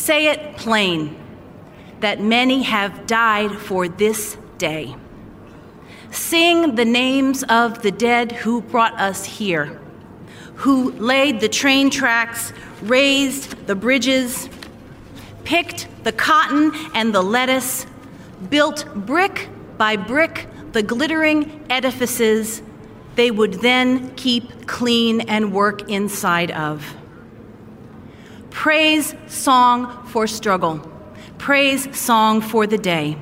say it plain that many have died for this day. Sing the names of the dead who brought us here, who laid the train tracks, raised the bridges, picked the cotton and the lettuce, built brick by brick the glittering edifices they would then keep clean and work inside of. Praise song for struggle. Praise song for the day.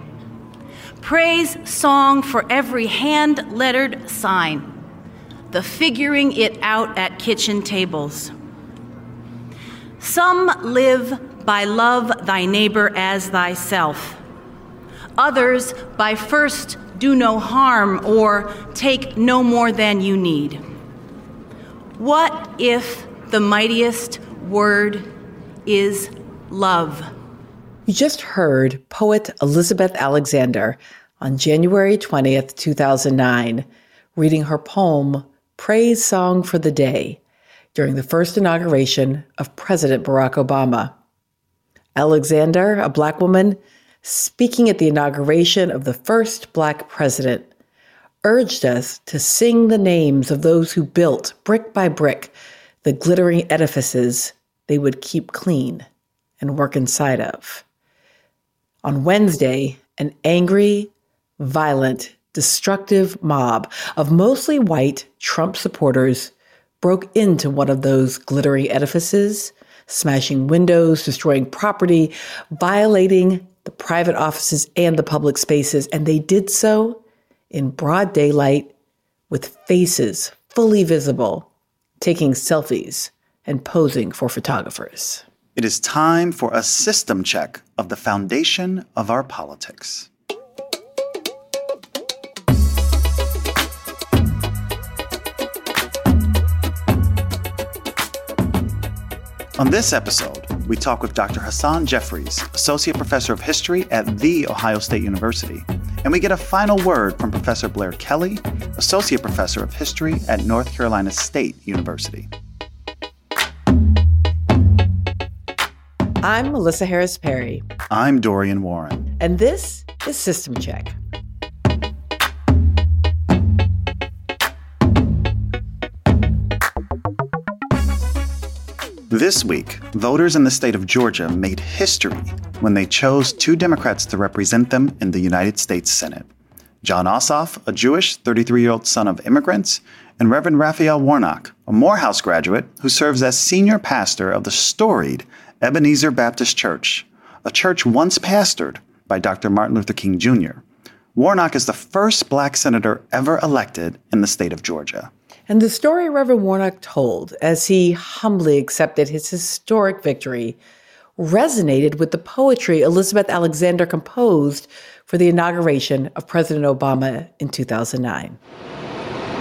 Praise song for every hand lettered sign. The figuring it out at kitchen tables. Some live by love thy neighbor as thyself. Others by first do no harm or take no more than you need. What if the mightiest word is love? You just heard poet Elizabeth Alexander on January 20th, 2009, reading her poem, Praise Song for the Day, during the first inauguration of President Barack Obama. Alexander, a black woman, speaking at the inauguration of the first black president, urged us to sing the names of those who built, brick by brick, the glittering edifices they would keep clean and work inside of. On Wednesday, an angry, violent, destructive mob of mostly white Trump supporters broke into one of those glittery edifices, smashing windows, destroying property, violating the private offices and the public spaces. And they did so in broad daylight with faces fully visible, taking selfies and posing for photographers. It is time for a system check of the foundation of our politics. On this episode, we talk with Dr. Hasan Jeffries, Associate Professor of History at The Ohio State University. And we get a final word from Professor Blair Kelley, Associate Professor of History at North Carolina State University. I'm Melissa Harris Perry. I'm Dorian Warren. And this is System Check. This week, voters in the state of Georgia made history when they chose two Democrats to represent them in the United States Senate Jon Ossoff, a Jewish 33 year old son of immigrants, and Reverend Raphael Warnock, a Morehouse graduate who serves as senior pastor of the storied Ebenezer Baptist Church, a church once pastored by Dr. Martin Luther King Jr. Warnock is the first black senator ever elected in the state of Georgia. And the story Reverend Warnock told as he humbly accepted his historic victory resonated with the poetry Elizabeth Alexander composed for the inauguration of President Obama in 2009.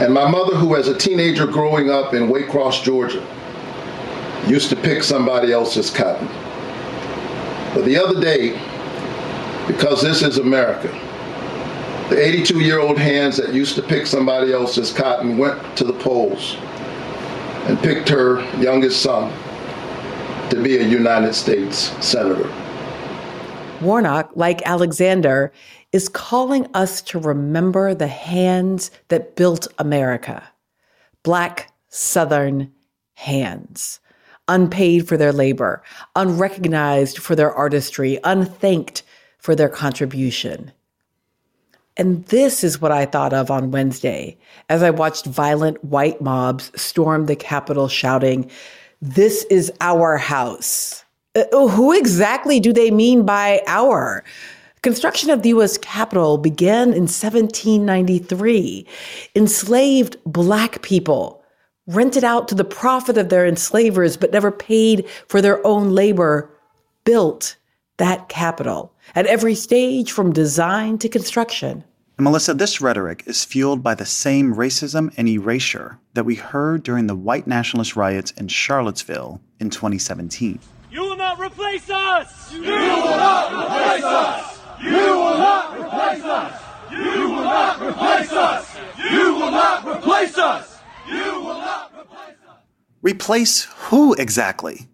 And my mother, who as a teenager growing up in Waycross, Georgia, used to pick somebody else's cotton. But the other day, because this is America, the 82 year old hands that used to pick somebody else's cotton went to the polls and picked her youngest son to be a United States Senator. Warnock, like Alexander, is calling us to remember the hands that built America. Black Southern hands unpaid for their labor, unrecognized for their artistry, unthanked for their contribution. And this is what I thought of on Wednesday as I watched violent white mobs storm the Capitol shouting, This is our house. Uh, who exactly do they mean by our? Construction of the U.S. Capitol began in 1793. Enslaved Black people rented out to the profit of their enslavers, but never paid for their own labor, built that Capitol at every stage from design to construction. And Melissa, this rhetoric is fueled by the same racism and erasure that we heard during the white nationalist riots in Charlottesville in 2017. You will not replace us! You will not replace us! You will not replace us! You will not replace us! You will not replace us! You will not replace us! Replace who exactly?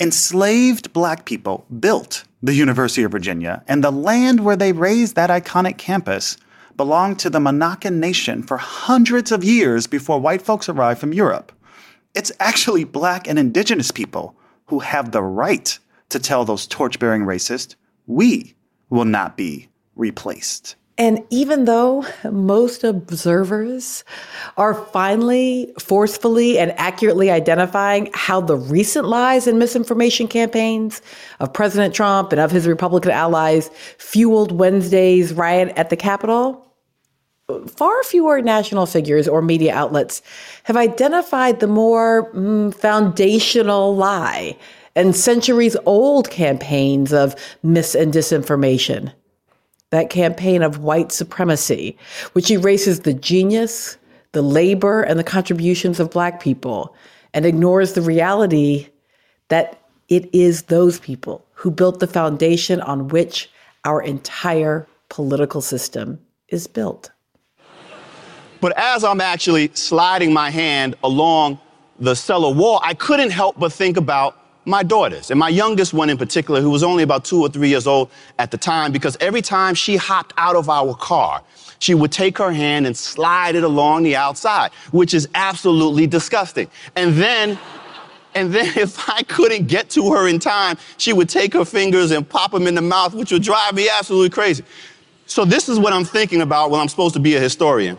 Enslaved black people built the University of Virginia, and the land where they raised that iconic campus belonged to the Monacan Nation for hundreds of years before white folks arrived from Europe. It's actually black and indigenous people who have the right to tell those torch bearing racists, we will not be replaced. And even though most observers are finally forcefully and accurately identifying how the recent lies and misinformation campaigns of President Trump and of his Republican allies fueled Wednesday's riot at the Capitol, far fewer national figures or media outlets have identified the more mm, foundational lie and centuries old campaigns of mis and disinformation that campaign of white supremacy, which erases the genius, the labor, and the contributions of black people and ignores the reality that it is those people who built the foundation on which our entire political system is built. But as I'm actually sliding my hand along the cellar wall, I couldn't help but think about my daughters, and my youngest one in particular, who was only about two or three years old at the time, because every time she hopped out of our car, she would take her hand and slide it along the outside, which is absolutely disgusting. And then, and then if I couldn't get to her in time, she would take her fingers and pop them in the mouth, which would drive me absolutely crazy. So this is what I'm thinking about when I'm supposed to be a historian.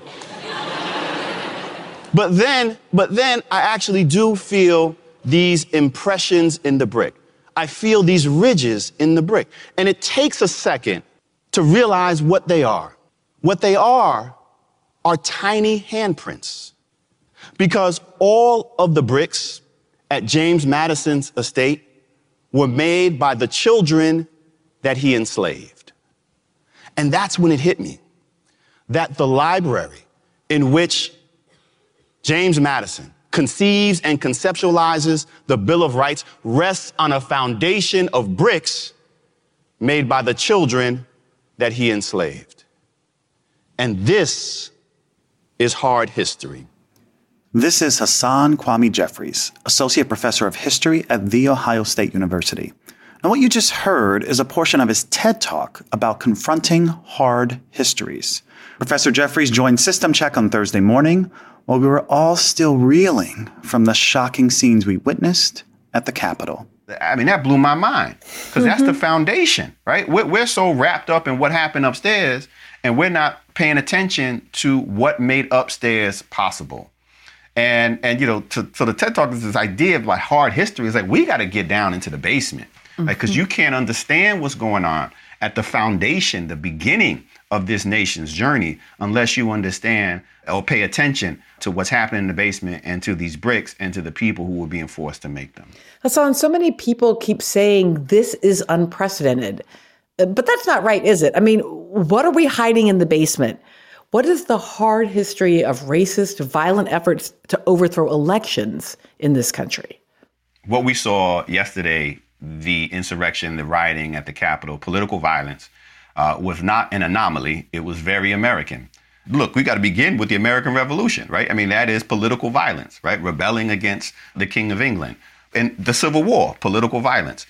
but then, but then I actually do feel these impressions in the brick. I feel these ridges in the brick. And it takes a second to realize what they are. What they are are tiny handprints. Because all of the bricks at James Madison's estate were made by the children that he enslaved. And that's when it hit me that the library in which James Madison conceives and conceptualizes the Bill of Rights rests on a foundation of bricks made by the children that he enslaved. And this is hard history. This is Hasan Kwame Jeffries, Associate Professor of History at The Ohio State University. Now, what you just heard is a portion of his TED Talk about confronting hard histories. Professor Jeffries joined System Check on Thursday morning while we were all still reeling from the shocking scenes we witnessed at the Capitol. I mean, that blew my mind because mm-hmm. that's the mm-hmm. foundation, right? We're, we're so wrapped up in what happened upstairs, and we're not paying attention to what made upstairs possible. And and you know, to, so the TED Talk is this idea of like hard history is like we got to get down into the basement, mm-hmm. like because you can't understand what's going on at the foundation, the beginning of this nation's journey, unless you understand or pay attention to what's happening in the basement and to these bricks and to the people who were being forced to make them. Hasan, so many people keep saying this is unprecedented. But that's not right, is it? I mean, what are we hiding in the basement? What is the hard history of racist, violent efforts to overthrow elections in this country? What we saw yesterday, the insurrection, the rioting at the Capitol, political violence, uh, was not an anomaly. It was very American look, we got to begin with the American Revolution, right? I mean, that is political violence, right? Rebelling against the King of England. And the Civil War, political violence.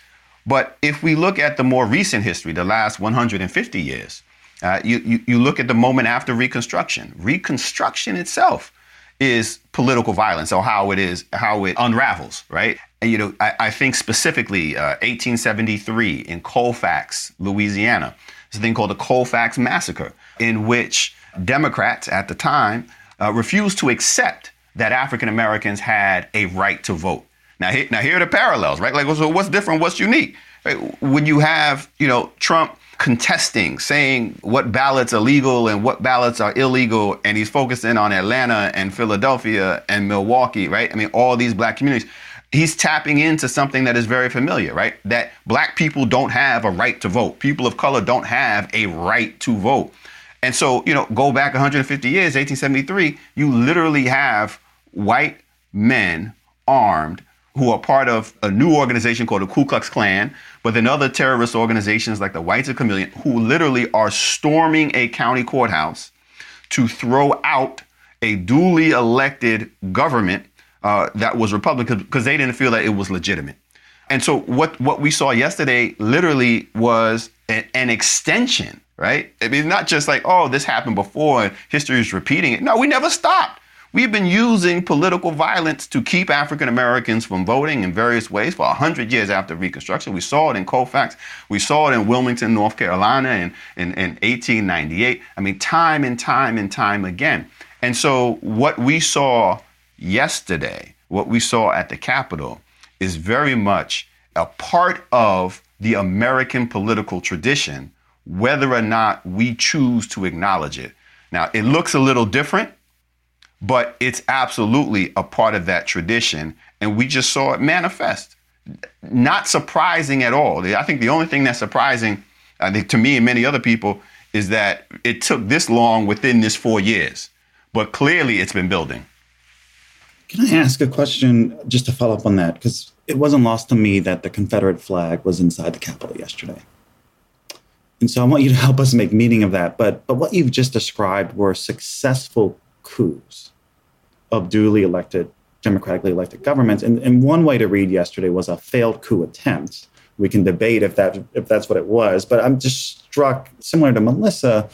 But if we look at the more recent history, the last 150 years, uh, you, you, you look at the moment after Reconstruction. Reconstruction itself is political violence, or how it is, how it unravels, right? And, you know, I, I think specifically uh, 1873 in Colfax, Louisiana, there's a thing called the Colfax Massacre, in which Democrats at the time uh, refused to accept that African Americans had a right to vote. Now, here, now here are the parallels, right? Like, so what's different? What's unique? Right? When you have, you know, Trump contesting, saying what ballots are legal and what ballots are illegal, and he's focusing on Atlanta and Philadelphia and Milwaukee, right? I mean, all these black communities. He's tapping into something that is very familiar, right? That black people don't have a right to vote. People of color don't have a right to vote. And so, you know, go back 150 years, 1873, you literally have white men armed who are part of a new organization called the Ku Klux Klan, but then other terrorist organizations like the Whites of Chameleon, who literally are storming a county courthouse to throw out a duly elected government uh, that was Republican because they didn't feel that it was legitimate. And so what what we saw yesterday literally was a, an extension, right? I mean, not just like, oh, this happened before and history is repeating it. No, we never stopped. We've been using political violence to keep African Americans from voting in various ways for 100 years after Reconstruction. We saw it in Colfax. We saw it in Wilmington, North Carolina in, in, in 1898. I mean, time and time and time again. And so, what we saw yesterday, what we saw at the Capitol, is very much a part of the American political tradition, whether or not we choose to acknowledge it. Now, it looks a little different but it's absolutely a part of that tradition. And we just saw it manifest. Not surprising at all. I think the only thing that's surprising, I think to me and many other people, is that it took this long within this four years. But clearly it's been building. Can I ask a question just to follow up on that? Because it wasn't lost to me that the Confederate flag was inside the Capitol yesterday. And so I want you to help us make meaning of that. But, but what you've just described were successful coups of duly elected, democratically elected governments. And, and one way to read yesterday was a failed coup attempt. We can debate if that if that's what it was, but I'm just struck, similar to Melissa,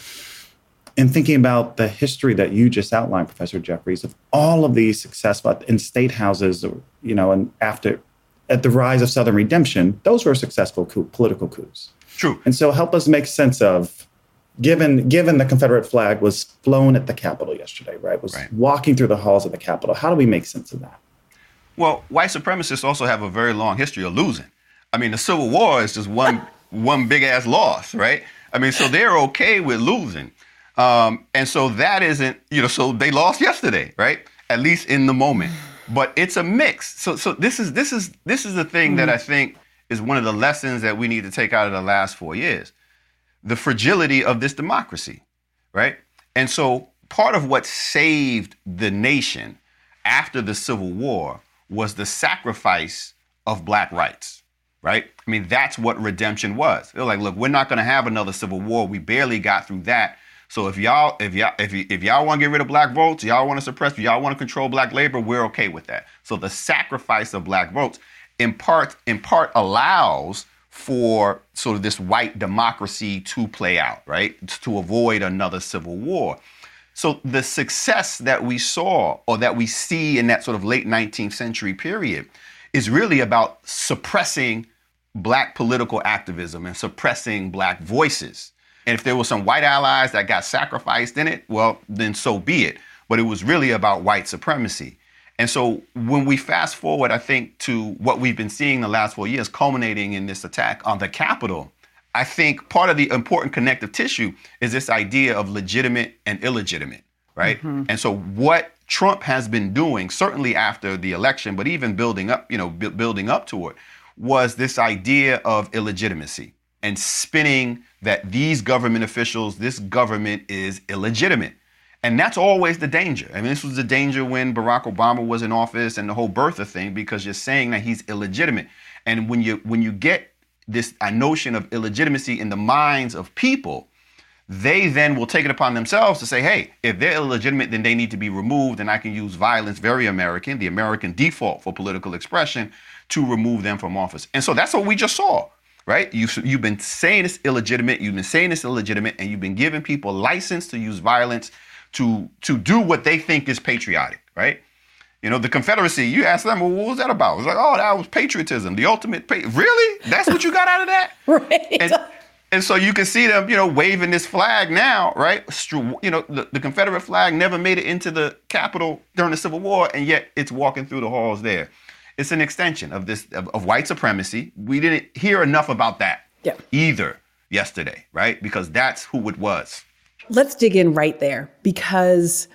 in thinking about the history that you just outlined, Professor Jeffries, of all of these successful in state houses, you know, and after at the rise of Southern redemption, those were successful coup, political coups. True. And so help us make sense of given given the Confederate flag was flown at the Capitol yesterday, right? Was right. walking through the halls of the Capitol. How do we make sense of that? Well, white supremacists also have a very long history of losing. I mean, the Civil War is just one one big ass loss, right? I mean, so they're okay with losing, um, and so that isn't you know. So they lost yesterday, right? At least in the moment, but it's a mix. So so this is this is this is the thing mm-hmm. that I think is one of the lessons that we need to take out of the last four years the fragility of this democracy, right? And so part of what saved the nation after the Civil War was the sacrifice of black rights, right? I mean, that's what redemption was. They're like, look, we're not going to have another Civil War. We barely got through that. So if y'all, if y'all, if, y- if y'all want to get rid of black votes, y'all want to suppress, y'all want to control black labor, we're okay with that. So the sacrifice of black votes, in part, in part, allows for sort of this white democracy to play out, right? To avoid another civil war. So the success that we saw or that we see in that sort of late 19th century period is really about suppressing black political activism and suppressing black voices. And if there were some white allies that got sacrificed in it, well, then so be it. But it was really about white supremacy. And so when we fast forward, I think, to what we've been seeing the last four years, culminating in this attack on the Capitol, I think part of the important connective tissue is this idea of legitimate and illegitimate, right? Mm-hmm. And so what Trump has been doing, certainly after the election, but even building up, you know, b- building up to it, was this idea of illegitimacy and spinning that these government officials, this government is illegitimate. And that's always the danger. I mean, this was the danger when Barack Obama was in office and the whole birther thing, because you're saying that he's illegitimate. And when you when you get this notion of illegitimacy in the minds of people, they then will take it upon themselves to say, hey, if they're illegitimate, then they need to be removed, and I can use violence, very American, the American default for political expression, to remove them from office. And so that's what we just saw, right? You've, you've been saying it's illegitimate, you've been saying it's illegitimate, and you've been giving people license to use violence to to do what they think is patriotic, right? You know, the Confederacy, you ask them, well, what was that about? It's like, oh, that was patriotism, the ultimate. Pa- really? That's what you got out of that? right. And, and, so you can see them, you know, waving this flag now, right? You know, the, the Confederate flag never made it into the Capitol during the Civil War, and yet it's walking through the halls there. It's an extension of this of, of white supremacy. We didn't hear enough about that yeah. either yesterday, right? Because that's who it was. Let's dig in right there because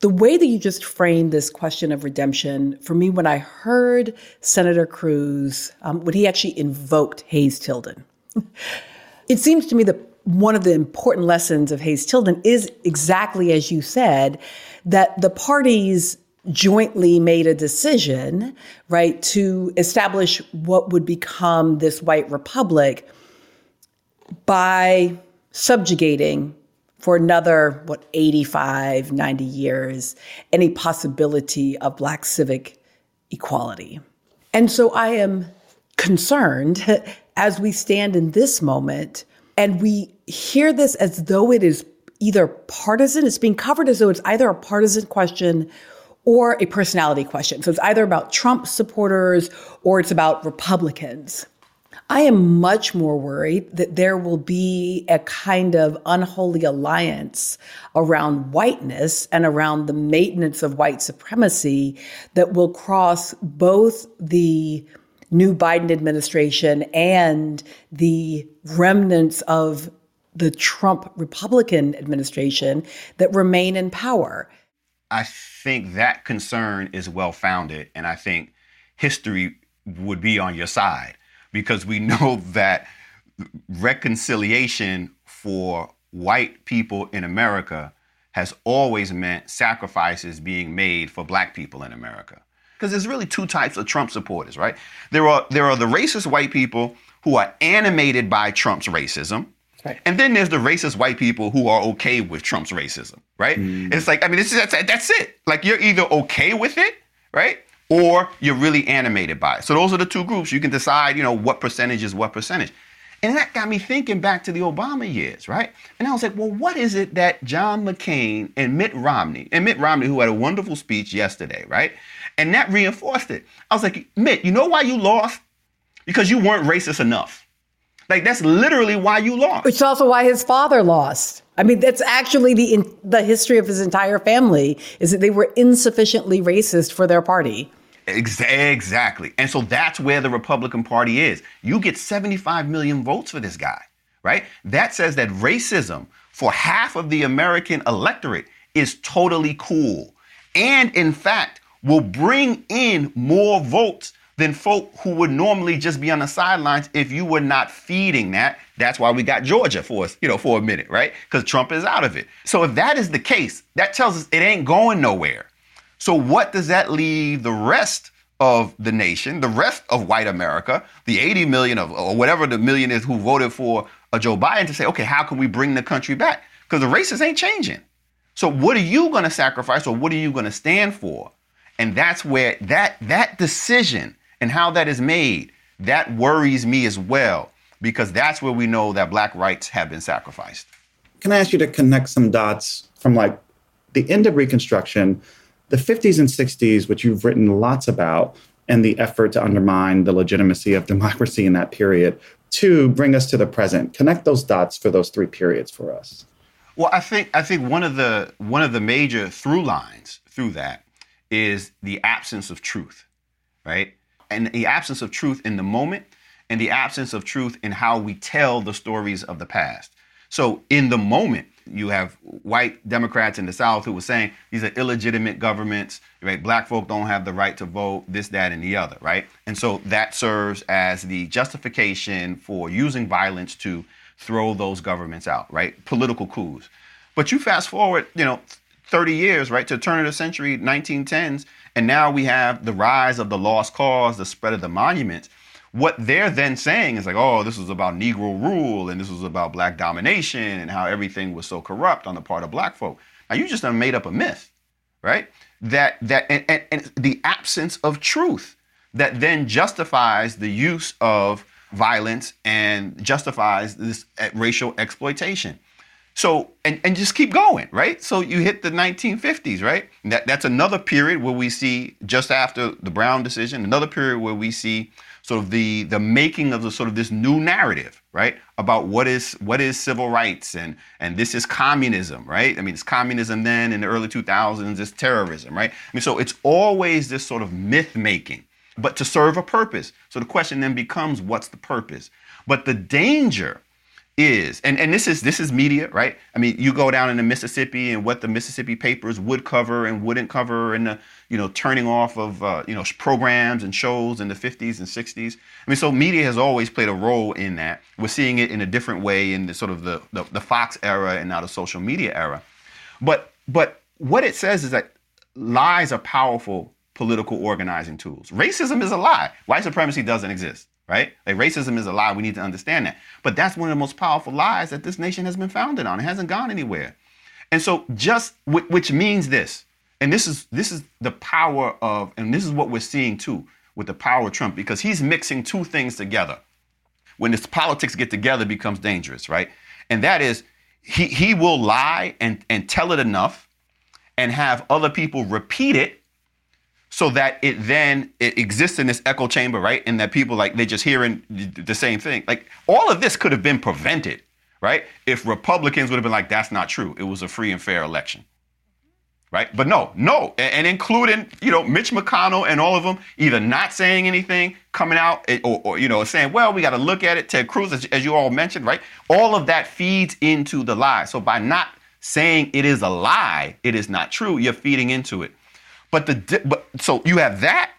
the way that you just framed this question of redemption, for me, when I heard Senator Cruz, um, when he actually invoked Hayes Tilden, it seems to me that one of the important lessons of Hayes Tilden is exactly as you said, that the parties jointly made a decision, right, to establish what would become this white republic by subjugating for another, what, 85, 90 years, any possibility of Black civic equality. And so I am concerned as we stand in this moment and we hear this as though it is either partisan, it's being covered as though it's either a partisan question or a personality question. So it's either about Trump supporters or it's about Republicans. I am much more worried that there will be a kind of unholy alliance around whiteness and around the maintenance of white supremacy that will cross both the new Biden administration and the remnants of the Trump Republican administration that remain in power. I think that concern is well founded, and I think history would be on your side because we know that reconciliation for white people in America has always meant sacrifices being made for black people in America. Because there's really two types of Trump supporters, right? There are there are the racist white people who are animated by Trump's racism. Right. And then there's the racist white people who are okay with Trump's racism, right? Mm. It's like, I mean, this is, that's, that's it. Like, you're either okay with it, right? or you're really animated by it. So those are the two groups. You can decide, you know, what percentage is what percentage. And that got me thinking back to the Obama years, right? And I was like, well, what is it that John McCain and Mitt Romney, and Mitt Romney, who had a wonderful speech yesterday, right? And that reinforced it. I was like, Mitt, you know why you lost? Because you weren't racist enough. Like that's literally why you lost. It's also why his father lost. I mean, that's actually the in, the history of his entire family is that they were insufficiently racist for their party. Exactly. And so that's where the Republican Party is. You get 75 million votes for this guy, right? That says that racism for half of the American electorate is totally cool. And in fact, will bring in more votes than folk who would normally just be on the sidelines if you were not feeding that. That's why we got Georgia for us, you know, for a minute, right? Because Trump is out of it. So if that is the case, that tells us it ain't going nowhere. So, what does that leave the rest of the nation, the rest of white America, the 80 million of, or whatever the million is who voted for a Joe Biden to say, okay, how can we bring the country back? Because the races ain't changing. So, what are you going to sacrifice or what are you going to stand for? And that's where that, that decision and how that is made, that worries me as well, because that's where we know that black rights have been sacrificed. Can I ask you to connect some dots from like the end of Reconstruction the 50s and 60s, which you've written lots about, and the effort to undermine the legitimacy of democracy in that period, to bring us to the present. Connect those dots for those three periods for us. Well, I think I think one of the one of the major through lines through that is the absence of truth, right? And the absence of truth in the moment and the absence of truth in how we tell the stories of the past. So in the moment, you have white Democrats in the South who were saying these are illegitimate governments, right? Black folk don't have the right to vote, this, that, and the other, right? And so that serves as the justification for using violence to throw those governments out, right? Political coups. But you fast forward, you know, 30 years, right, to turn of the century, 1910s, and now we have the rise of the lost cause, the spread of the monuments what they're then saying is like, oh, this was about Negro rule and this was about black domination and how everything was so corrupt on the part of black folk. Now you just made up a myth, right? That that and, and, and the absence of truth that then justifies the use of violence and justifies this racial exploitation. So and, and just keep going, right? So you hit the 1950s, right? That that's another period where we see just after the Brown decision, another period where we see sort of the the making of the sort of this new narrative, right, about what is what is civil rights and and this is communism, right? I mean, it's communism then in the early 2000s, it's terrorism, right? I mean, so it's always this sort of myth making, but to serve a purpose. So the question then becomes, what's the purpose? But the danger is. And, and this is this is media right? I mean you go down into mississippi and what the mississippi papers would cover and wouldn't cover and the you know turning off of uh, you know programs and shows in the 50s and 60s i mean so media has always played a role in that. We're seeing it in a different way in the sort of the, the, the fox era and now the social media era. But but what it says is that lies are powerful political organizing tools. Racism is a lie. White supremacy doesn't exist right? Like racism is a lie. We need to understand that. But that's one of the most powerful lies that this nation has been founded on. It hasn't gone anywhere. And so just which means this, and this is this is the power of, and this is what we're seeing too. with the power of Trump because he's mixing two things together. When this politics get together, becomes dangerous, right? And that is he he will lie and, and tell it enough and have other people repeat it so that it then it exists in this echo chamber, right? And that people like they're just hearing the same thing. Like all of this could have been prevented, right? If Republicans would have been like, that's not true. It was a free and fair election right? But no, no, and, including you know Mitch McConnell and all of them either not saying anything, coming out, eh, or, or you know saying, well, we got to look at it. Ted Cruz, as, as, you all mentioned, right? All of that feeds into the lie. So by not saying it is a lie, it is not true. You're feeding into it. But the but so you have that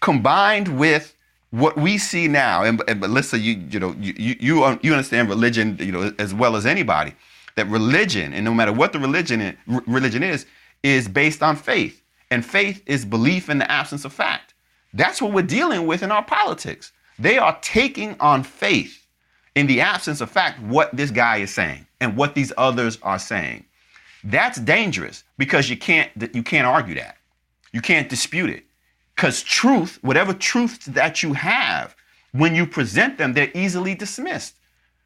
combined with what we see now, and, and Melissa, you you know you you you understand religion, you know as well as anybody. That religion, and no matter what the religion is, religion is, is based on faith, and faith is belief in the absence of fact. That's what we're dealing with in our politics. They are taking on faith in the absence of fact what this guy is saying and what these others are saying. That's dangerous because you can't you can't argue that. You can't dispute it. Cuz truth, whatever truths that you have, when you present them, they're easily dismissed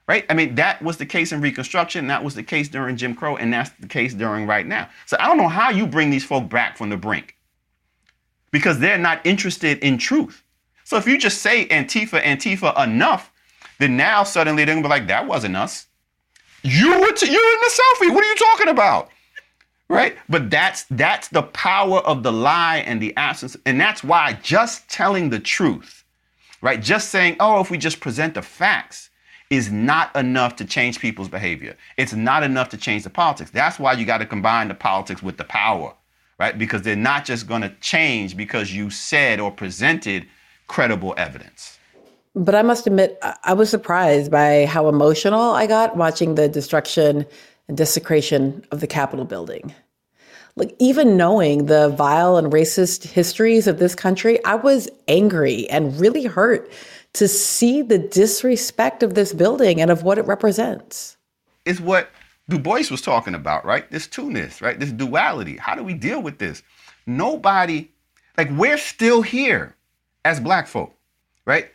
right? I mean, that was the case in Reconstruction, that was the case during Jim Crow, and that's the case during right now. So I don't know how you bring these folk back from the brink because they're not interested in truth. So if you just say Antifa, Antifa enough, then now suddenly they're gonna be like, that wasn't us. You were t- you're in the selfie. What are you talking about? Right? But that's that's the power of the lie and the absence, and that's why just telling the truth, right? Just saying, oh, if we just present the facts, is not enough to change people's behavior. It's not enough to change the politics. That's why you got to combine the politics with the power, right? Because they're not just going to change because you said or presented credible evidence. But I must admit, I was surprised by how emotional I got watching the destruction and desecration of the Capitol building. Like, even knowing the vile and racist histories of this country, I was angry and really hurt to see the disrespect of this building and of what it represents. It's what Du Bois was talking about, right? This two-ness, right? This duality. How do we deal with this? Nobody, like we're still here as black folk, right?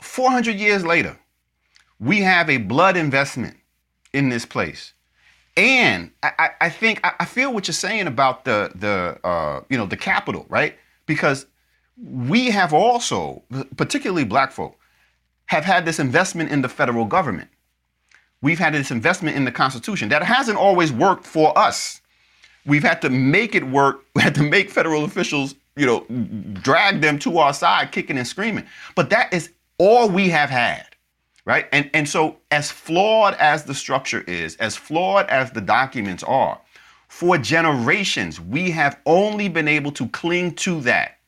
400 years later, we have a blood investment in this place. And I, I think I feel what you're saying about the the uh, you know the Capitol, right? Because we have also, particularly black folk, have had this investment in the federal government. We've had this investment in the Constitution that hasn't always worked for us. We've had to make it work. We had to make federal officials, you know, drag them to our side, kicking and screaming. But that is all we have had, right? And and so, as flawed as the structure is, as flawed as the documents are, for generations we have only been able to cling to that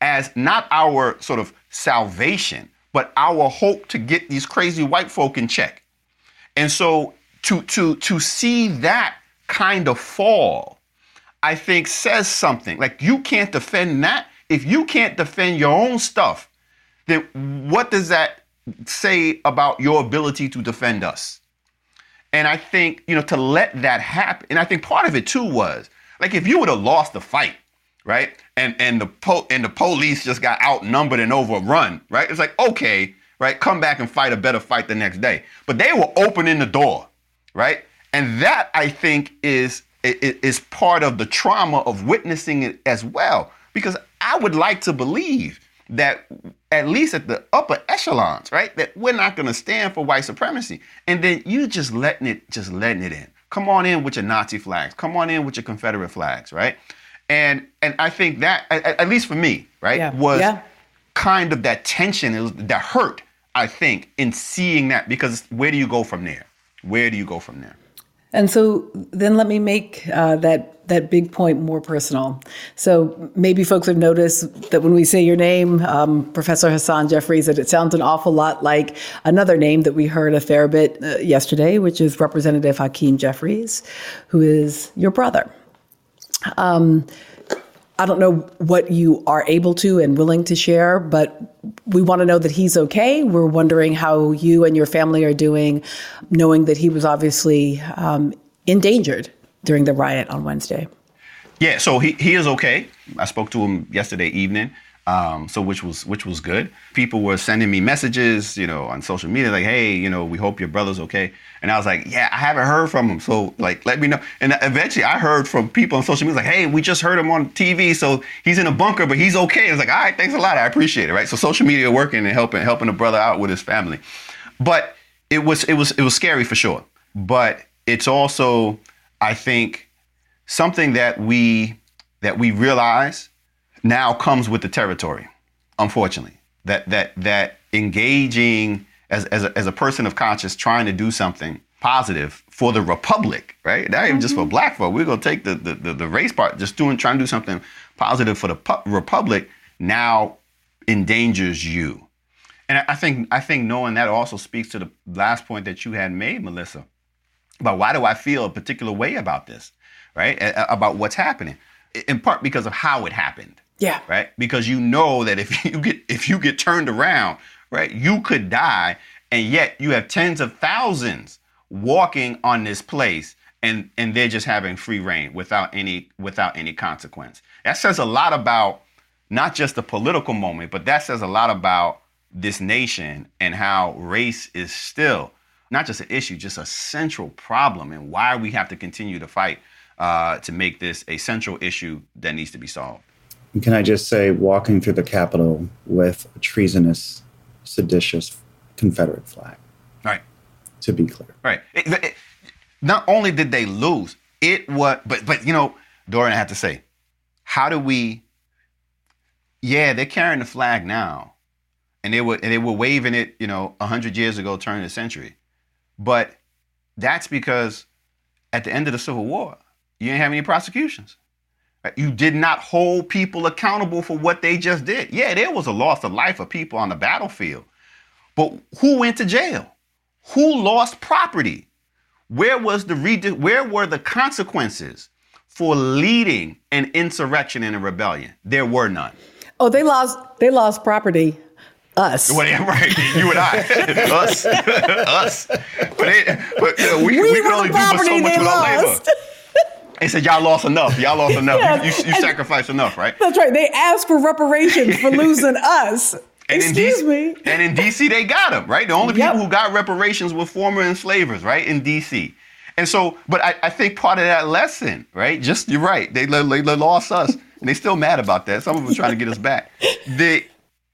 as not our sort of salvation, but our hope to get these crazy white folk in check. And so to to to see that kind of fall, I think says something. Like you can't defend that. If you can't defend your own stuff, then what does that say about your ability to defend us? And I think, you know, to let that happen, and I think part of it too was like if you would have lost the fight, right? And and the po- and the police just got outnumbered and overrun, right? It's like okay, right? Come back and fight a better fight the next day. But they were opening the door, right? And that I think is is part of the trauma of witnessing it as well, because I would like to believe that at least at the upper echelons, right, that we're not going to stand for white supremacy, and then you just letting it just letting it in. Come on in with your Nazi flags. Come on in with your Confederate flags, right? And and I think that at, at least for me, right, yeah. was yeah. kind of that tension, it was that hurt. I think in seeing that because where do you go from there? Where do you go from there? And so then let me make uh, that that big point more personal. So maybe folks have noticed that when we say your name, um, Professor Hasan Jeffries, that it sounds an awful lot like another name that we heard a fair bit uh, yesterday, which is Representative Hakeem Jeffries, who is your brother. Um, I don't know what you are able to and willing to share, but we want to know that he's okay. We're wondering how you and your family are doing, knowing that he was obviously um, endangered during the riot on Wednesday. Yeah, so he, he is okay. I spoke to him yesterday evening. Um, so which was which was good. People were sending me messages, you know, on social media like, "Hey, you know, we hope your brother's okay." And I was like, "Yeah, I haven't heard from him, so like, let me know." And eventually, I heard from people on social media like, "Hey, we just heard him on TV, so he's in a bunker, but he's okay." I was like, "All right, thanks a lot, I appreciate it." Right? So social media working and helping helping a brother out with his family, but it was it was it was scary for sure. But it's also, I think, something that we that we realize now comes with the territory, unfortunately. That that that engaging as as a, as a person of conscience trying to do something positive for the republic, right? Not even mm-hmm. just for mm-hmm. black folk. We're gonna take the, the, the the race part, just doing trying to do something positive for the pu- republic now endangers you. And I think I think knowing that also speaks to the last point that you had made, Melissa, about why do I feel a particular way about this, right? About what's happening, in part because of how it happened. Yeah. Right? Because you know that if you get if you get turned around, right, you could die, and yet you have tens of thousands walking on this place and and they're just having free reign without any without any consequence. That says a lot about not just the political moment, but that says a lot about this nation and how race is still not just an issue, just a central problem, and why we have to continue to fight uh, to make this a central issue that needs to be solved. Can I just say, walking through the Capitol with a treasonous, seditious Confederate flag. Right. To be clear. Right. It, it, not only did they lose, it was, but, but, you know, Dorian, I have to say, how do we, yeah, they're carrying the flag now. And they were, and they were waving it, you know, 100 years ago, turning the century. But that's because at the end of the Civil War, you didn't have any prosecutions. You did not hold people accountable for what they just did. Yeah, there was a loss of life of people on the battlefield. But who went to jail? Who lost property? Where was the re- where were the consequences for leading an insurrection and a rebellion? There were none. Oh, they lost they lost property. Us. Well, yeah, right. You and I. us. us. But, it, but we, we, we can only do so much with our labor. They said y'all lost enough. Y'all lost enough. Yeah. You, you, you sacrificed enough, right? That's right. They asked for reparations for losing us. And Excuse in DC, me. And in DC, they got them, right? The only yep. people who got reparations were former enslavers, right? In DC. And so, but I, I think part of that lesson, right? Just, you're right. They, they, they lost us. And they still mad about that. Some of them trying to get us back. The,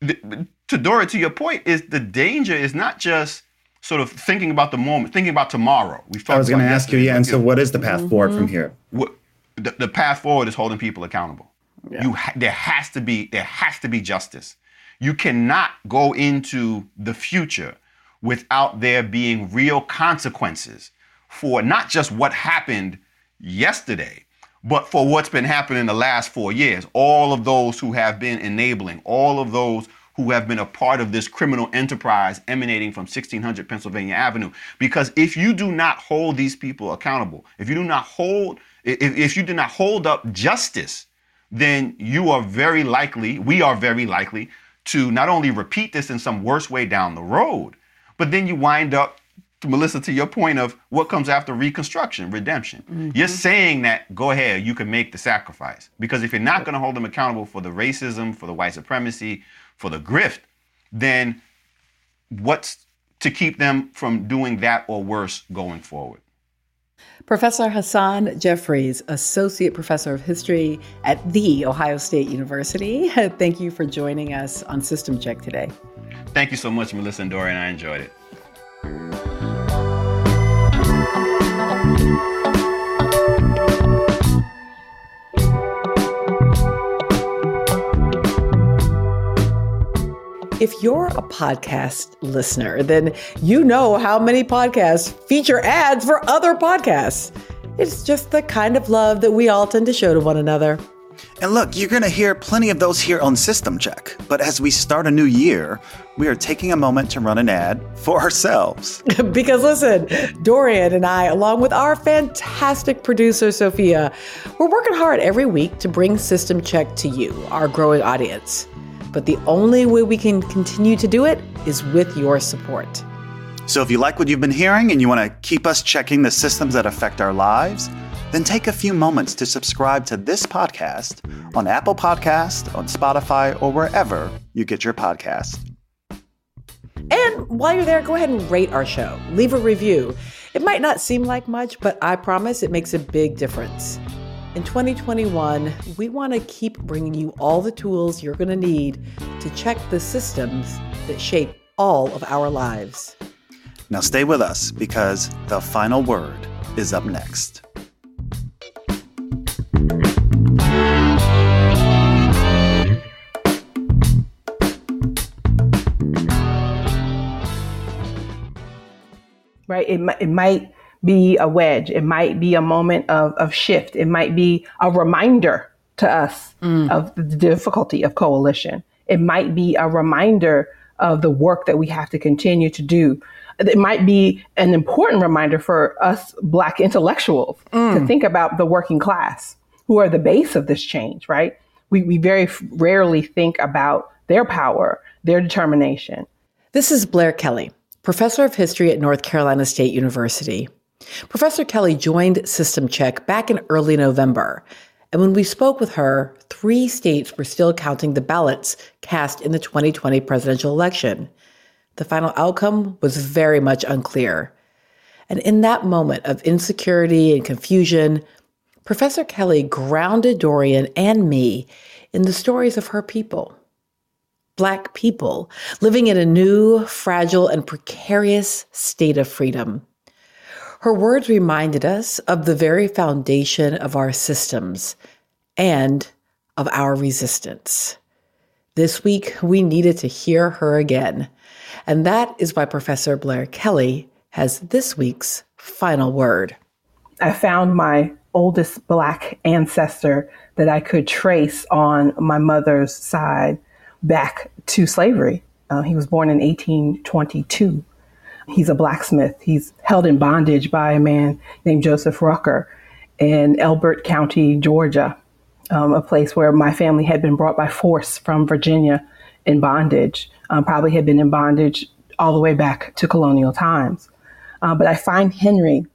the, to Dora, to your point, is the danger is not just sort of thinking about the moment, thinking about tomorrow. We've I was going to ask you, yeah. And so, what is the path mm-hmm. forward from here? What, the, the, path forward is holding people accountable. Yeah. You ha- there has to be there has to be justice. You cannot go into the future without there being real consequences for not just what happened yesterday, but for what's been happening the last four years. All of those who have been enabling, all of those who have been a part of this criminal enterprise emanating from 1600 Pennsylvania Avenue. Because if you do not hold these people accountable, if you do not hold, if, if you do not hold up justice, then you are very likely, we are very likely to not only repeat this in some worse way down the road, but then you wind up Melissa, to your point of what comes after reconstruction, redemption. Mm-hmm. You're saying that go ahead, you can make the sacrifice. Because if you're not going to hold them accountable for the racism, for the white supremacy, for the grift, then what's to keep them from doing that or worse going forward? Professor Hasan Jeffries, Associate Professor of History at The Ohio State University. Thank you for joining us on System Check today. Thank you so much, Melissa and Dorian. I enjoyed it. If you're a podcast listener, then you know how many podcasts feature ads for other podcasts. It's just the kind of love that we all tend to show to one another. And look, you're going to hear plenty of those here on System Check. But as we start a new year, we are taking a moment to run an ad for ourselves. because listen, Dorian and I, along with our fantastic producer, Sophia, we're working hard every week to bring System Check to you, our growing audience. But the only way we can continue to do it is with your support. So if you like what you've been hearing and you want to keep us checking the systems that affect our lives, then take a few moments to subscribe to this podcast on Apple Podcast, on Spotify, or wherever you get your podcasts. And while you're there, go ahead and rate our show. Leave a review. It might not seem like much, but I promise it makes a big difference. In 2021, we want to keep bringing you all the tools you're going to need to check the systems that shape all of our lives. Now stay with us because the final word is up next. right? It, it might be a wedge. It might be a moment of, of shift. It might be a reminder to us mm. of the difficulty of coalition. It might be a reminder of the work that we have to continue to do. It might be an important reminder for us Black intellectuals mm. to think about the working class, who are the base of this change, right? We, we very rarely think about their power, their determination. This is Blair Kelley professor of history at North Carolina State University. Professor Kelley joined System Check back in early November. And when we spoke with her, three states were still counting the ballots cast in the 2020 presidential election. The final outcome was very much unclear. And in that moment of insecurity and confusion, Professor Kelley grounded Dorian and me in the stories of her people. Black people living in a new, fragile, and precarious state of freedom. Her words reminded us of the very foundation of our systems and of our resistance. This week, we needed to hear her again. And that is why Professor Blair Kelley has this week's final word. I found my oldest Black ancestor that I could trace on my mother's side back to slavery. Uh, he was born in 1822. He's a blacksmith. He's held in bondage by a man named Joseph Rucker in Elbert County, Georgia, um, a place where my family had been brought by force from Virginia in bondage, um, probably had been in bondage all the way back to colonial times. Uh, but I find Henry,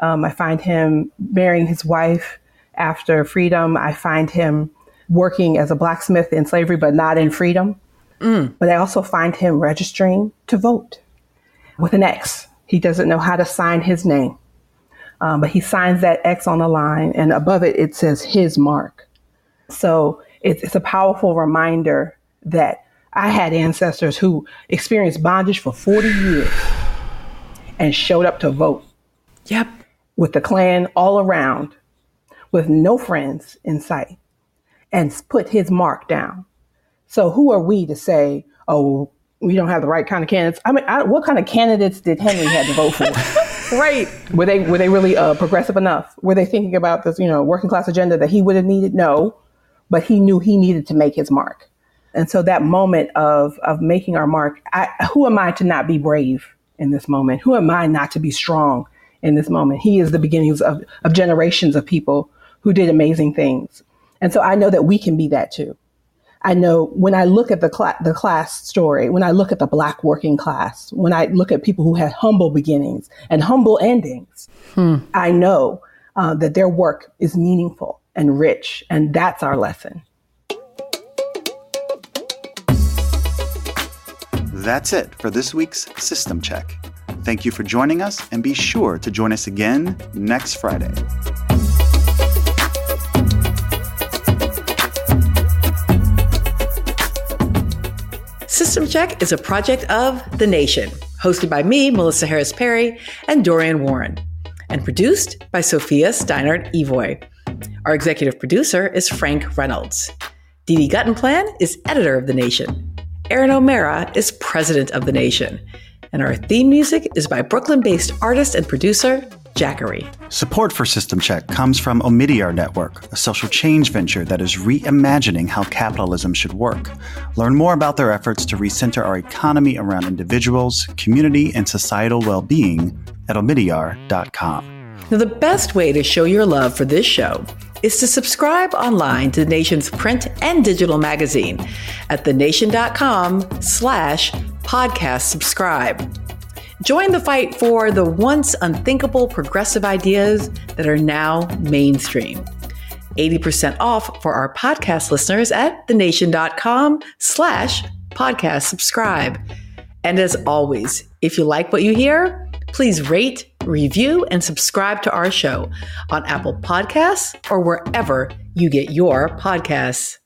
um, I find him marrying his wife after freedom. I find him working as a blacksmith in slavery, but not in freedom. Mm. But I also find him registering to vote with an X. He doesn't know how to sign his name, um, but he signs that X on the line, and above it, it says his mark. So it's, it's a powerful reminder that I had ancestors who experienced bondage for 40 years and showed up to vote. Yep. With the Klan all around, with no friends in sight and put his mark down. So who are we to say, oh, we don't have the right kind of candidates? I mean, I, what kind of candidates did Henry had to vote for? right. Were they were they really uh, progressive enough? Were they thinking about this, you know, working class agenda that he would have needed? No, but he knew he needed to make his mark. And so that moment of of making our mark, I, who am I to not be brave in this moment? Who am I not to be strong in this moment? He is the beginnings of, of generations of people who did amazing things. And so I know that we can be that too. I know when I look at the, cl- the class story, when I look at the Black working class, when I look at people who had humble beginnings and humble endings, hmm. I know uh, that their work is meaningful and rich, and that's our lesson. That's it for this week's System Check. Thank you for joining us, and be sure to join us again next Friday. System Check is a project of The Nation, hosted by me, Melissa Harris Perry, and Dorian Warren, and produced by Sophia Steinert Evoy. Our executive producer is Frank Reynolds. Didi Guttenplan is editor of The Nation. Erin O'Mara is president of The Nation. And our theme music is by Brooklyn based artist and producer Jackery. Support for System Check comes from Omidyar Network, a social change venture that is reimagining how capitalism should work. Learn more about their efforts to recenter our economy around individuals, community, and societal well being at omidyar.com. Now, the best way to show your love for this show is to subscribe online to the nation's print and digital magazine at thenation.com slash podcast subscribe. Join the fight for the once unthinkable progressive ideas that are now mainstream. 80% off for our podcast listeners at thenation.com slash podcast subscribe. And as always, if you like what you hear, please rate, review, and subscribe to our show on Apple Podcasts or wherever you get your podcasts.